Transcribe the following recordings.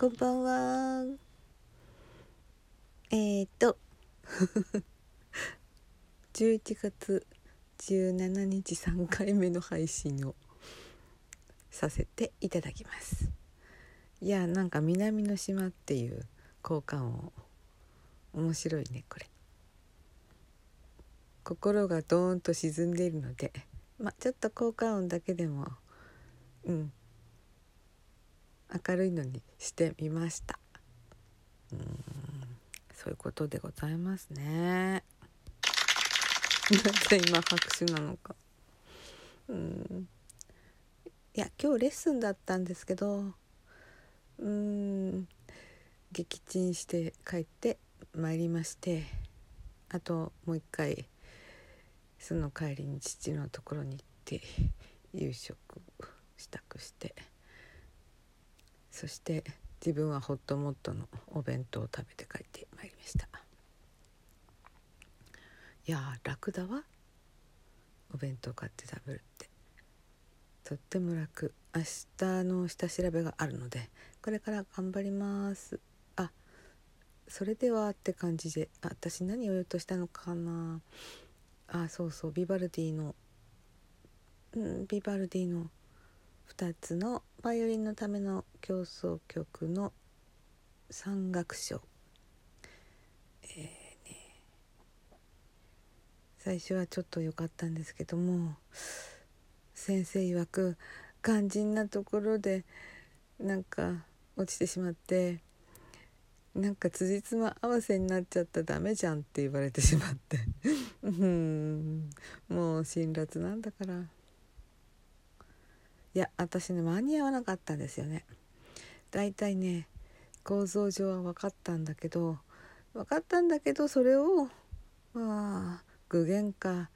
こんばんは。えー、っと11月17日3回目の配信をさせていただきます。いやなんか南の島っていう効果音面白いねこれ。心がドーンと沈んでいるのでまあちょっと効果音だけでもうん明るいのにしてみました。うん。そういうことでございますね。なぜ今拍手なのか。うん。いや今日レッスンだったんですけどうん。撃沈して帰ってまいりましてあともう一回その帰りに父のところに行って夕食支度して。そして自分はホットモットのお弁当を食べて帰ってまいりました。いや楽だわ。お弁当買って食べるって。とっても楽。明日の下調べがあるのでこれから頑張ります。あそれではって感じであ私何を言おうとしたのかな。あそうそうビバルディのうんビバルディの2つのバイオリンのための協奏曲の三楽章、えーね、最初はちょっと良かったんですけども先生曰く肝心なところでなんか落ちてしまってなんか辻褄合わせになっちゃったらダメじゃんって言われてしまって。うん。もう辛辣なんだから。いや私ね間に合わなかったんですよね。だいたいね構造上は分かったんだけど分かったんだけどそれをまあ具現化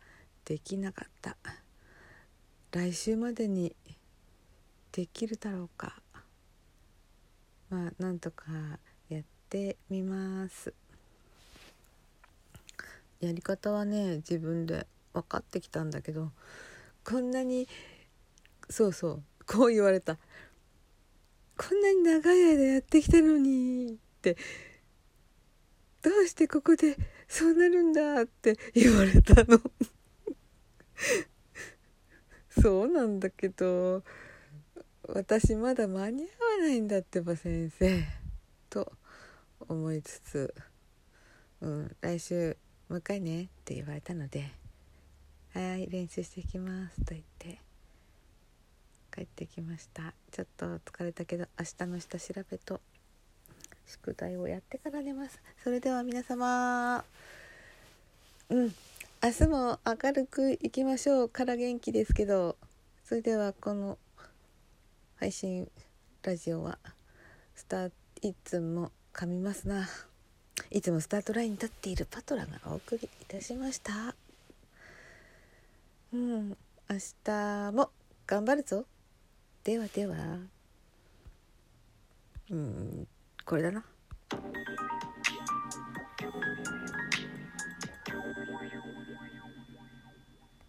できなかった。来週までにできるだろうか。まあなんとかやってみます。やり方はね自分で分かってきたんだけどこんなにそうそう。こう言われた。こんなに長い間やってきたのにって。どうしてここでそうなるんだって言われたの。そうなんだけど私まだ間に合わないんだってば先生。と思いつつ、うん、来週もう一回ねって言われたので「はい練習していきます」と言って。帰ってきました。ちょっと疲れたけど明日の下調べと宿題をやってから寝ます。それでは皆様。うん。明日も明るくいきましょう。から元気ですけど。それではこの配信ラジオはスターいつも噛みますな。いつもスタートラインに立っているパトラがお送りいたしました。うん。明日も頑張るぞ。ではではうんこれだな。